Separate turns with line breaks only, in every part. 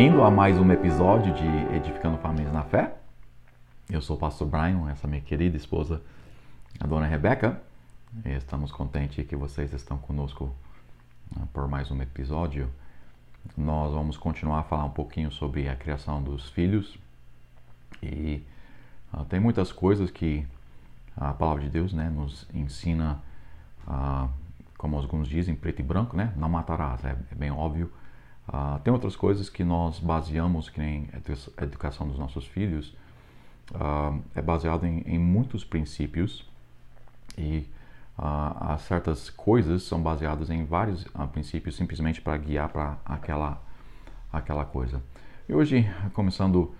Bem-vindo a mais um episódio de Edificando Famílias na Fé. Eu sou o pastor Brian, essa minha querida esposa, a dona Rebeca. Estamos contentes que vocês estão conosco ah, por mais um episódio. Nós vamos continuar a falar um pouquinho sobre a criação dos filhos e uh, tem muitas coisas que a palavra de Deus né, nos ensina, uh, como alguns dizem, preto e branco, né? Não matarás, é, é bem óbvio. Uh, tem outras coisas que nós baseamos, que nem a educação dos nossos filhos, é baseado em, em, muitos princípios e uh, certas coisas são baseadas em vários princípios simplesmente para guiar para aquela, aquela coisa. E hoje, começando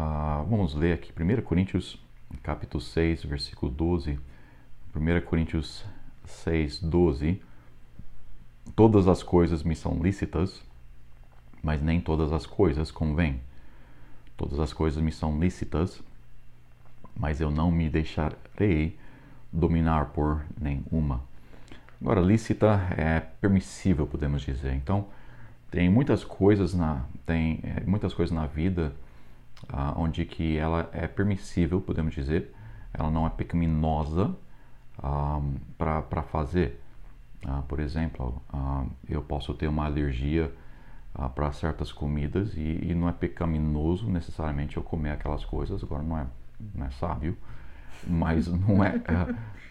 Uh, vamos ler aqui 1 Coríntios, capítulo 6, versículo 12. 1 Coríntios 6, 12. Todas as coisas me são lícitas, mas nem todas as coisas convêm. Todas as coisas me são lícitas, mas eu não me deixarei dominar por nenhuma. Agora, lícita é permissível, podemos dizer. Então, tem muitas coisas na, tem, é, muitas coisas na vida uh, onde que ela é permissível, podemos dizer, ela não é pecaminosa ah, para fazer. Uh, por exemplo, uh, eu posso ter uma alergia para certas comidas e, e, não é pecaminoso necessariamente eu comer aquelas coisas, agora não é, não é sábio, mas não é,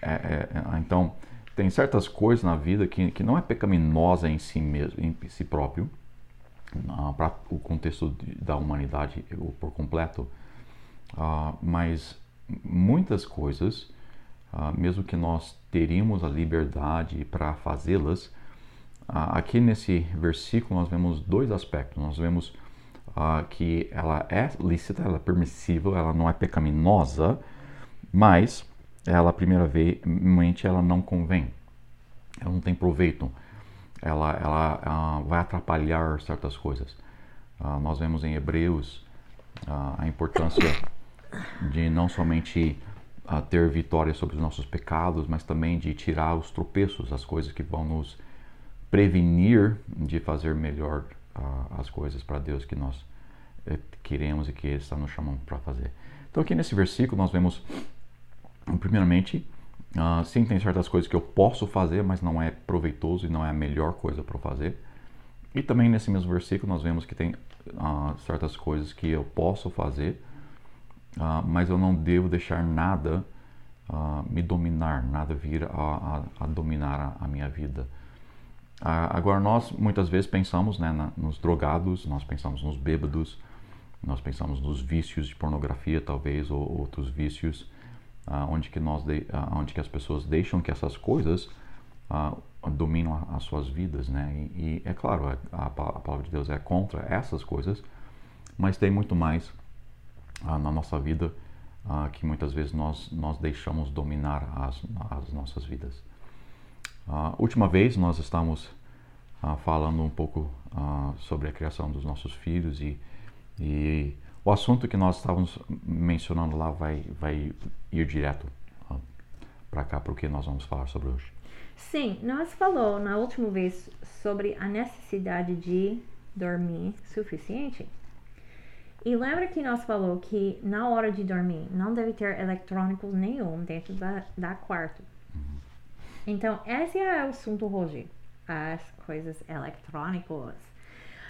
é, é, é, Então, tem certas coisas na vida que, que não é pecaminosa em si mesmo, em si próprio, para o contexto de, da humanidade por completo, uh, mas muitas coisas, uh, mesmo que nós teríamos a liberdade para fazê-las, aqui nesse versículo nós vemos dois aspectos. Nós vemos que ela é lícita, ela é permissível, ela não é pecaminosa, mas ela, primeiramente, ela não convém, ela não tem proveito ela, ela uh, vai atrapalhar certas coisas. Uh, nós vemos em Hebreus a importância de não somente ter vitória sobre os nossos pecados, mas também de tirar os tropeços, as coisas que vão nos prevenir de fazer melhor as coisas para Deus que nós eh, queremos e que Ele está nos chamando para fazer. Então, aqui nesse versículo, nós vemos, primeiramente, Uh, sim, tem certas coisas que eu posso fazer, mas não é proveitoso e não é a melhor coisa para fazer. E também nesse mesmo versículo nós vemos que tem uh, certas coisas que eu posso fazer, uh, mas eu não devo deixar nada me dominar, nada vir a, a, a dominar a, a, minha vida. Agora, nós muitas vezes pensamos né, nos drogados, nós pensamos nos bêbados, nós pensamos nos vícios de pornografia, talvez, ou outros vícios onde que nós de, onde que as pessoas deixam que essas coisas dominam as suas vidas, né? E, e é claro, a, a, palavra de Deus é contra essas coisas, mas tem muito mais na nossa vida que muitas vezes nós nós deixamos dominar as, as nossas vidas. A última vez nós estamos falando um pouco sobre a criação dos nossos filhos e, e o assunto que nós estávamos mencionando lá vai, vai ir direto para cá, para o que nós vamos falar sobre hoje.
Sim, nós falou na última vez sobre a necessidade de dormir suficiente. E lembra que nós falou que na hora de dormir não deve ter eletrônicos nenhum dentro da, da quarto. Então, esse é o assunto hoje. As coisas eletrônicas.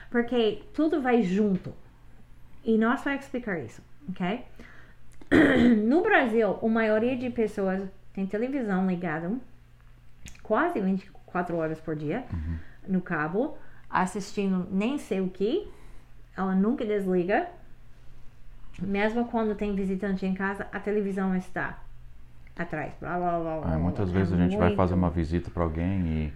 Porque tudo vai junto. E nós vamos explicar isso, ok? No Brasil, a maioria de pessoas tem televisão ligada quase 24 horas por dia uhum. no cabo, assistindo nem sei o que. Ela nunca desliga. Mesmo quando tem visitante em casa, a televisão está atrás. Blá, blá, blá,
blá, é, muitas vezes é a gente muito... vai fazer uma visita para alguém e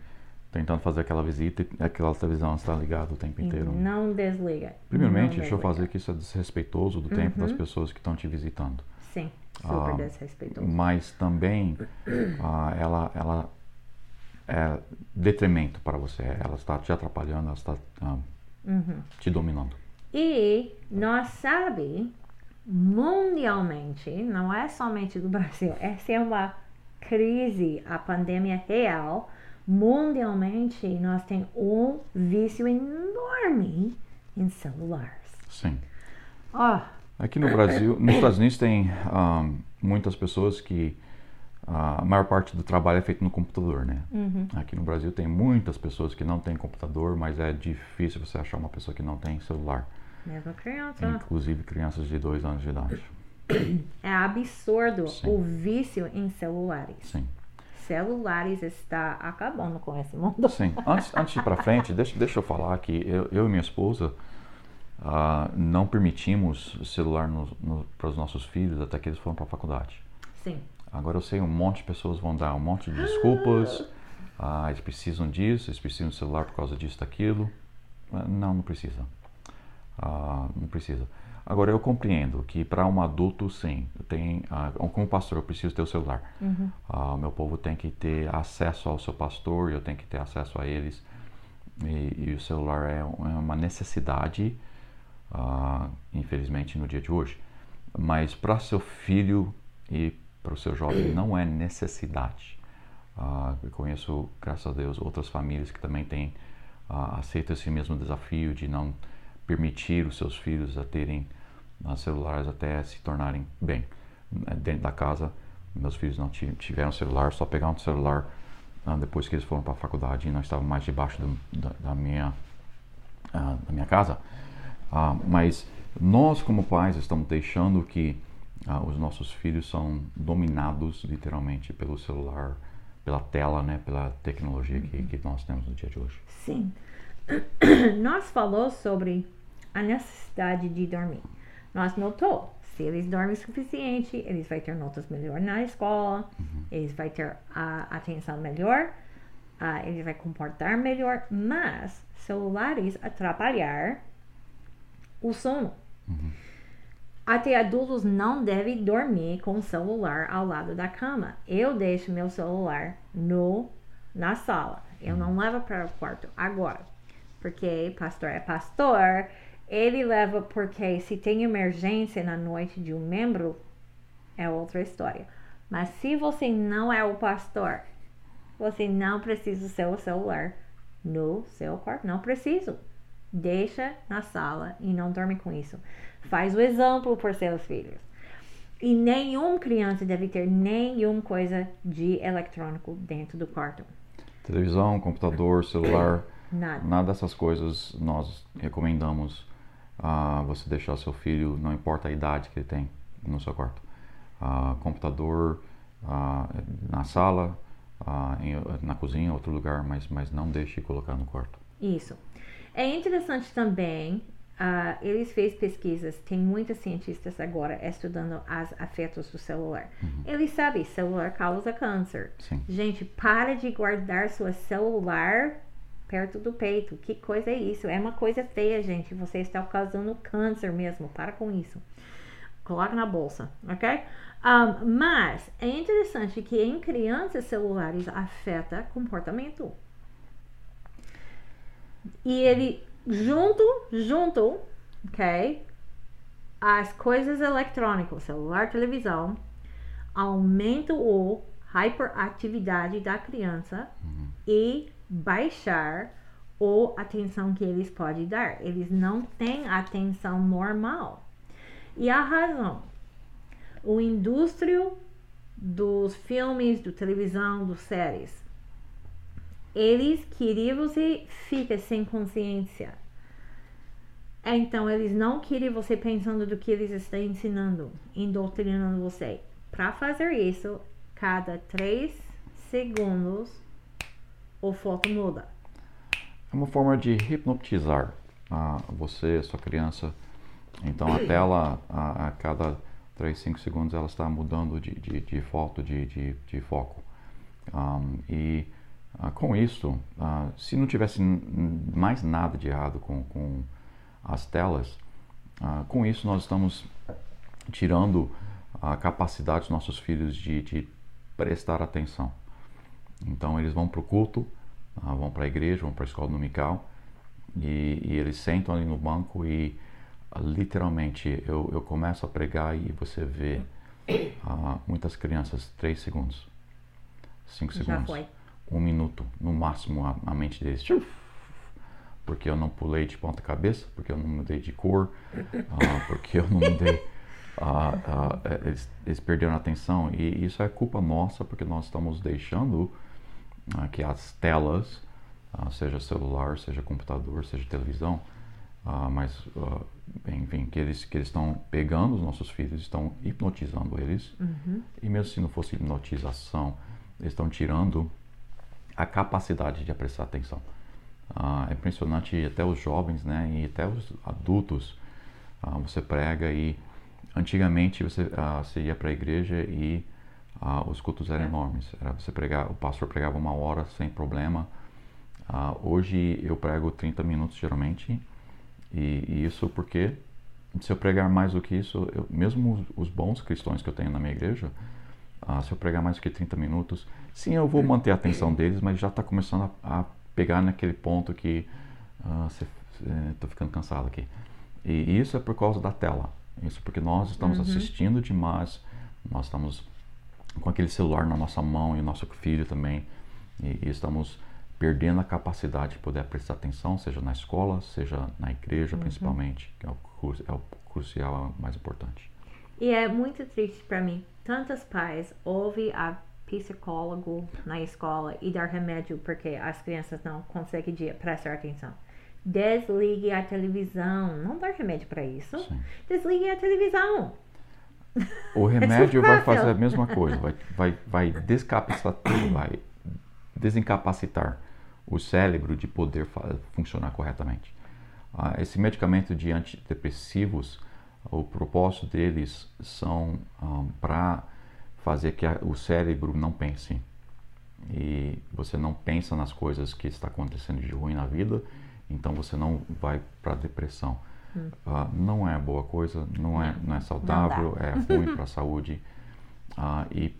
tentando fazer aquela visita e aquela televisão está ligada o tempo inteiro.
Não desliga.
Primeiramente,
não
deixa eu fazer que isso é desrespeitoso do uhum. tempo das uhum. pessoas que estão te visitando.
Sim, super ah, desrespeitoso.
Mas também ah, ela, ela é detrimento para você. Ela está te atrapalhando, ela está ah, uhum. te dominando.
E nós sabemos mundialmente, não é somente do Brasil, essa é uma crise, a pandemia real mundialmente nós temos um vício enorme em celulares.
Sim.
Oh,
Aqui no Brasil, nos Estados Unidos tem ah, muitas pessoas que ah, a maior parte do trabalho é feito no computador, né? Aqui no Brasil tem muitas pessoas que não têm computador, mas é difícil você achar uma pessoa que não tem celular,
mesma criança.
inclusive crianças de dois anos de idade.
É absurdo
Sim.
o vício em celulares.
Sim.
Celulares está acabando com esse mundo.
Sim. Antes, antes de ir para frente, deixa, deixa eu falar que eu, eu e minha esposa ah, não permitimos celular no- no- para os nossos filhos até que eles foram para a faculdade.
Sim.
Agora eu sei um monte de pessoas vão dar um monte de desculpas. Ah, eles precisam disso, eles precisam de celular por causa disso, daquilo. Ah, Não, não precisa. Ah, não precisa. Agora eu compreendo que para um adulto, sim, tem, ah, como pastor eu preciso ter o celular. Ah, o meu povo tem que ter acesso ao seu pastor, eu tenho que ter acesso a eles. E, e o celular é, é uma necessidade, ah, infelizmente, no dia de hoje. Mas para seu filho e para o seu jovem não é necessidade. Ah, eu conheço, graças a Deus, outras famílias que também têm ah, aceito esse mesmo desafio de não permitir os seus filhos a terem celulares até se tornarem bem. Eh, Dentro da casa, meus filhos não ti- tiveram celular, só pegaram o celular ah, depois que eles foram para a faculdade e não estavam mais debaixo do- da, da minha ah, da minha casa. Ah, mas nós, como pais, estamos deixando que os nossos filhos são dominados literalmente pelo celular, pela tela, né, pela tecnologia que, que nós temos no dia de hoje.
Sim. Nós falou sobre a necessidade de dormir. Nós notou, se eles dormem o suficiente, eles vão ter notas melhor na escola, eles vão ter a atenção melhor, eles vão comportar melhor, mas celulares atrapalhar o sono. Até adultos não devem dormir com o celular ao lado da cama. Eu deixo meu celular no na sala. Eu não levo para o quarto agora. Porque pastor é pastor, ele leva porque se tem emergência na noite de um membro, é outra história. Mas se você não é o pastor, você não precisa do seu celular no seu quarto. Não preciso. Deixa na sala e não dorme com isso. Faz o exemplo por seus filhos. E nenhuma criança deve ter nenhuma coisa de eletrônico dentro do quarto.
Televisão, computador, celular,
Nada.
nada dessas coisas nós recomendamos ah, você deixar seu filho, não importa a idade que ele tem, no seu quarto. Ah, computador ah, na sala, em- na cozinha, outro lugar, mas, mas não deixe colocar no quarto.
Isso. É interessante também, eles fez pesquisas, tem muitos cientistas agora estudando os afetos do celular. Eles sabem, celular causa câncer.
Sim.
Gente, para de guardar seu celular perto do peito. Que coisa é isso? É uma coisa feia, gente. Você está causando câncer mesmo. Para com isso. Coloca na bolsa, ok? Um, mas é interessante que em crianças celulares afeta comportamento. E ele junto, junto, ok? As coisas eletrônicas, celular, televisão, aumenta o hyperatividade da criança e baixar a atenção que eles podem dar. Eles não têm atenção normal. E a razão, o indústria dos filmes, do televisão, dos séries, eles queriam você fica sem consciência. Então eles não querem você pensando do que eles estão ensinando, indoctrinando você. Para fazer isso, cada três segundos o foto muda.
É uma forma de hipnotizar ah, você, sua criança. Então a tela, a, a cada 3, 5 segundos, ela está mudando de, de, de foto, de, de, de foco. Um, e ah, com isso, ah, se não tivesse mais nada de errado com, com as telas, ah, com isso nós estamos tirando a capacidade dos nossos filhos de, de prestar atenção. Então eles vão para o culto, ah, vão para a igreja, vão para a escola dominical e, e eles sentam ali no banco e ah, literalmente eu, eu começo a pregar e você vê ah, muitas crianças, 3 segundos, 5
Já
segundos,
foi.
um minuto, no máximo a, a mente deles tchuf, porque eu não pulei de ponta cabeça, porque eu não mudei de cor, uh, porque eu não mudei. Uh, eles, eles, perderam a atenção e isso é culpa nossa porque nós estamos deixando que as telas, seja celular, seja computador, seja televisão, mas enfim, que eles que eles estão pegando os nossos filhos, estão hipnotizando eles uhum. e mesmo se não fosse hipnotização, eles estão tirando a capacidade de prestar atenção. Ah, é impressionante até os jovens, né, e até os adultos. Ah, você prega e antigamente você, ah, você ia para a igreja e ah, os cultos eram enormes. Era você pregar, o pastor pregava uma hora sem problema. Ah, hoje eu prego 30 minutos geralmente e, e, isso porque se eu pregar mais do que isso, eu, mesmo os, os, bons cristãos que eu tenho na minha igreja, se eu pregar mais do que 30 minutos, sim, eu vou manter a atenção deles, mas já está começando a, a pegar naquele ponto que estou ficando cansado aqui. E isso é por causa da tela. Isso porque nós estamos uhum. assistindo demais, nós estamos com aquele celular na nossa mão e o nosso filho também, e, e estamos perdendo a capacidade de poder prestar atenção, seja na escola, seja na igreja, uhum. principalmente, que é o, é o crucial, é o mais importante.
E é muito triste para mim. Tantos pais ouvem a psicólogo na escola e dar remédio porque as crianças não conseguem prestar atenção. Desligue a televisão. Não dá remédio para isso. Sim. Desligue a televisão.
O remédio é vai fazer a mesma coisa, vai, vai, vai descapacitar, vai desincapacitar o cérebro de poder funcionar corretamente. Ah, esse medicamento de antidepressivos, o propósito deles são um, para fazer que a, o cérebro não pense. E você não pensa nas coisas que está acontecendo de ruim na vida, então você não vai para depressão. Hum. Uh, não é boa coisa, não é, não é saudável, não é ruim para a saúde. Uh, e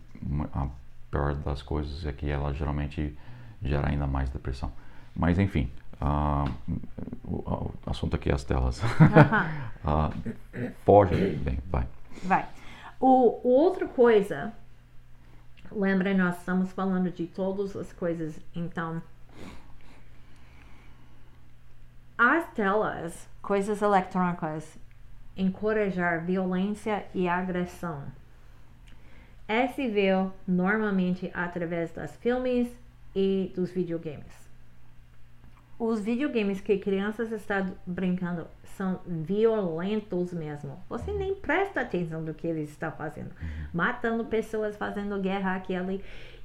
a pior das coisas é que ela geralmente gera ainda mais depressão. Mas enfim, uh, o, o, assunto aqui é as telas. foge bem, vai.
Vai. O, outra coisa, lembra, nós estamos falando de todas as coisas, então. As telas, coisas eletrônicas, encorajar violência e agressão. É se vê normalmente através dos filmes e dos videogames os videogames que crianças estão brincando são violentos mesmo. Você nem presta atenção do que eles estão fazendo. Uhum. Matando pessoas, fazendo guerra aqui ali.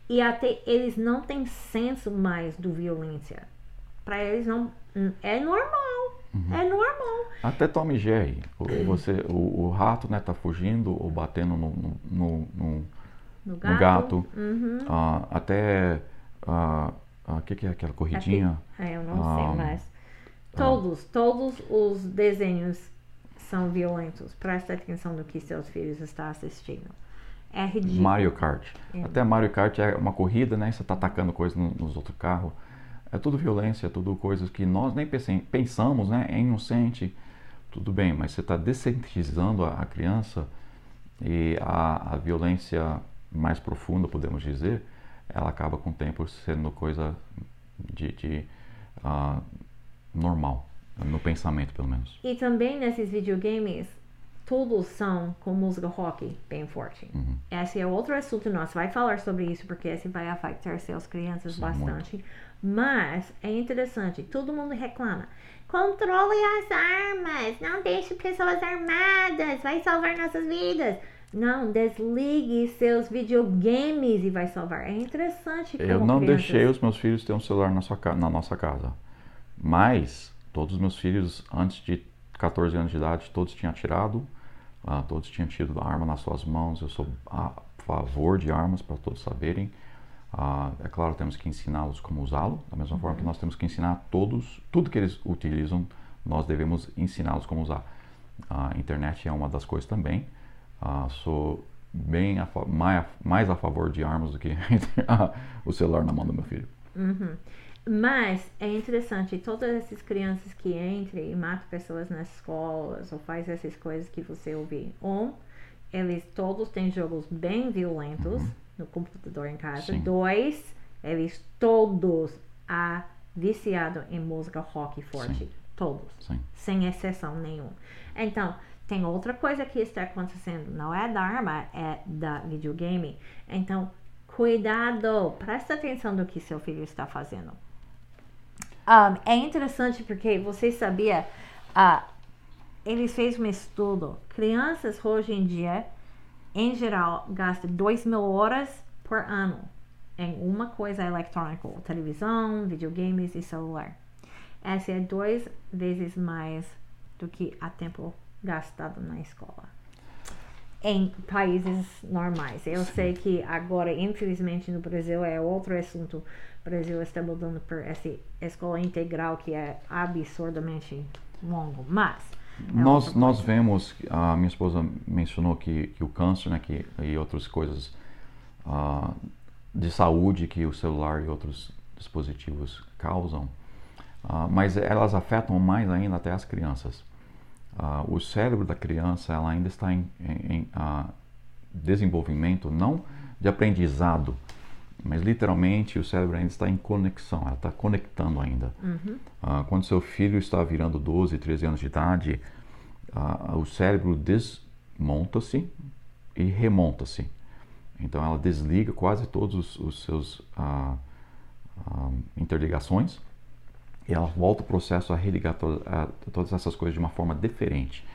E até eles não têm senso mais do violência. Para eles não é normal. Uhum. É normal.
Até Tommy Jerry, o, você, o, o, rato né, tá fugindo ou batendo no, no, no, no,
gato. Gato.
Uhum. Uh, até o ah, que, que, é aquela corridinha?
Aqui, é, eu não sei, ah, mas todos, todos os desenhos são violentos. Presta atenção no que seus filhos estão assistindo. É ridículo.
Mario Kart. É. Até Mario Kart é uma corrida, né? Você está atacando coisas no, nos outros carros. É tudo violência, é tudo coisas que nós nem pensamos, né? É inocente. Tudo bem, mas você está dessensibilizando a, a, criança e a, a violência mais profunda, podemos dizer, ela acaba com o tempo sendo coisa de, de uh, normal, no pensamento pelo menos.
E também nesses videogames, todos são com música rock bem forte. Uhum. Esse é outro assunto nosso, vai falar sobre isso porque esse vai afetar seus crianças Sim, bastante. Muito. Mas é interessante, todo mundo reclama. Controle as armas, não deixe pessoas armadas, vai salvar nossas vidas. Não, desligue seus videogames e vai salvar. É interessante.
Eu não crianças... deixei os meus filhos ter um celular na, sua, na nossa casa. Mas todos os meus filhos, antes de 14 anos de idade, todos tinham atirado, uh, todos tinham tido arma nas suas mãos. Eu sou a favor de armas para todos saberem. Uh, é claro, temos que ensiná-los como usá-lo, da mesma uhum. forma que nós temos que ensinar todos, tudo que eles utilizam, nós devemos ensiná-los como usar. A internet é uma das coisas também. Ah, sou bem a, mais, mais, a favor de armas do que o celular na mão do meu filho.
Uhum. Mas é interessante, todas essas crianças que entram e matam pessoas nas escolas ou faz essas coisas que você ouviu, um, eles todos têm jogos bem violentos uhum. no computador em casa. Sim. Dois, eles todos viciado em música rock forte.
Sim.
Todos.
Sim.
Sem exceção nenhuma. Então, tem outra coisa que está acontecendo. Não é da arma, é da videogame. Então, cuidado. Presta atenção do que seu filho está fazendo. Um, é interessante porque você sabia, uh, eles fez um estudo. Crianças hoje em dia, em geral, gastam 2 mil horas por ano em uma coisa eletrônica, televisão, videogames e celular. Essa é duas vezes mais do que a tempo gastado na escola. Em países normais. Eu Sim. sei que agora, infelizmente, no Brasil é outro assunto. O Brasil está mudando por essa escola integral que é absurdamente longo. Mas
é nós, nós vemos, a minha esposa mencionou que, que o câncer né, que, e outras coisas uh, de saúde que o celular e outros dispositivos causam, uh, mas elas afetam mais ainda até as crianças. Uh, o cérebro da criança ela ainda está em, em, uh, desenvolvimento, não de aprendizado, mas literalmente o cérebro ainda está em conexão, ela está conectando ainda.
Uhum.
Uh, quando seu filho está virando 12, 13 anos de idade, o cérebro desmonta-se e remonta-se. Então ela desliga quase todos os, os seus uh, uh, interligações ela volta o processo a religar to a, todas essas coisas de uma forma diferente.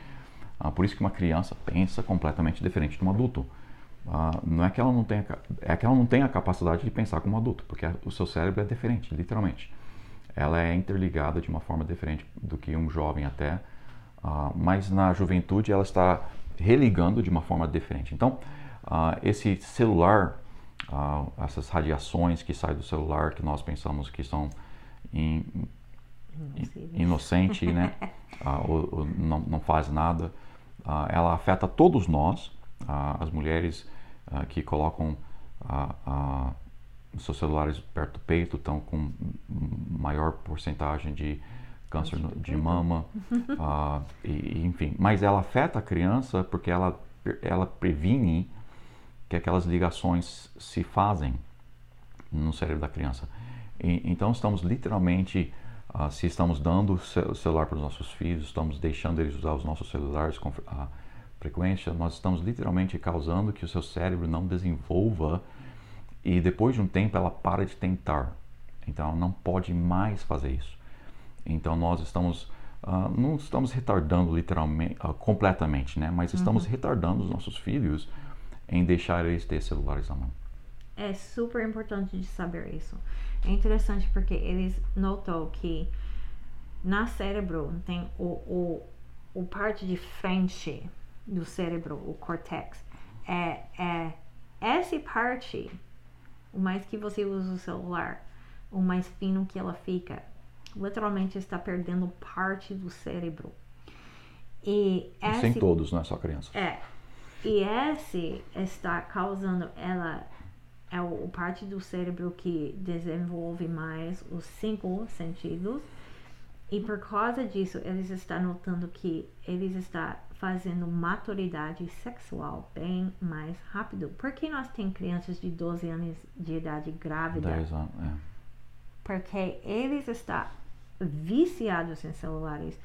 Uh, por isso que uma criança pensa completamente diferente de um adulto. não é que ela não tenha é que ela não tem a capacidade de pensar como adulto, porque o seu cérebro é diferente, literalmente. Ela é interligada de uma forma diferente do que um jovem até, mas na juventude ela está religando de uma forma diferente. Então Uh, esse celular, uh, essas radiações que saem do celular, que nós pensamos que são in, inocente, né? uh, ou, ou não, não, faz nada, ela afeta todos nós, as mulheres que colocam seus celulares perto do peito estão com maior porcentagem de câncer de mama, e, enfim. Mas ela afeta a criança porque ela, ela previne que aquelas ligações se fazem no cérebro da criança. E, então estamos literalmente, uh, se estamos dando o celular para os nossos filhos, estamos deixando eles usar os nossos celulares com frequência, nós estamos literalmente causando que o seu cérebro não desenvolva e depois de um tempo ela para de tentar. Então ela não pode mais fazer isso. Então nós estamos uh, não estamos retardando literalmente, uh, completamente, né? Mas estamos uhum. retardando os nossos filhos em deixar eles ter celulares na mão.
É super importante de saber isso. É interessante porque eles notou que na cérebro tem o, o, o parte de frente do cérebro, o cortex. É, é essa parte, o mais que você usa o celular, o mais fino que ela fica, literalmente está perdendo parte do cérebro. E
esse, Sem todos, não é só criança.
É, e esse está causando ela é o parte do cérebro que desenvolve mais os cinco sentidos e por causa disso eles estão notando que eles estão fazendo maturidade sexual bem mais rápido. Por que nós temos crianças de 12 anos de idade grávida?
10 anos, é.
Porque eles estão viciados em celulares,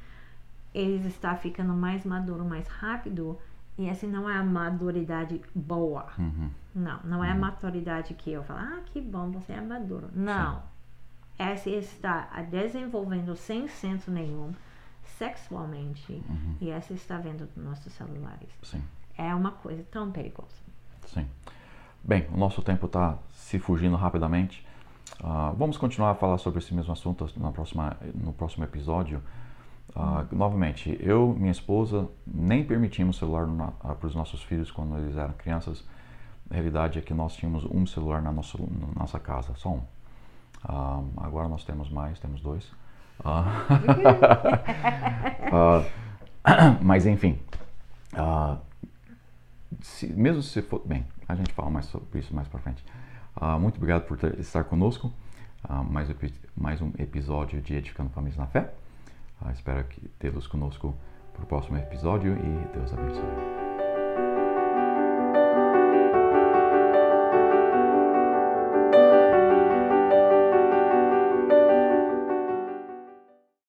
eles estão ficando mais maduros mais rápido e essa não é a maturidade boa.
Uhum.
Não, não é a uhum. maturidade que eu falo, ah, que bom, você é maduro. Não. Essa está desenvolvendo sem senso nenhum sexualmente uhum. e essa está vendo nos nossos celulares.
Sim.
É uma coisa tão perigosa.
Sim. Bem, o nosso tempo está se fugindo rapidamente. Uh, vamos continuar a falar sobre esse mesmo assunto na próxima, no próximo episódio. Uh, novamente, eu minha esposa nem permitimos celular para os nossos filhos quando eles eram crianças. A realidade é que nós tínhamos um celular na nossa, na nossa casa, só um. Uh, agora nós temos mais, temos dois. mas enfim, se, mesmo se for. Bem, a gente fala mais sobre isso mais para frente. muito obrigado por ter, estar conosco. mais, mais um episódio de Edificando Famílias na Fé. Espero tê-los conosco para o próximo episódio e Deus abençoe.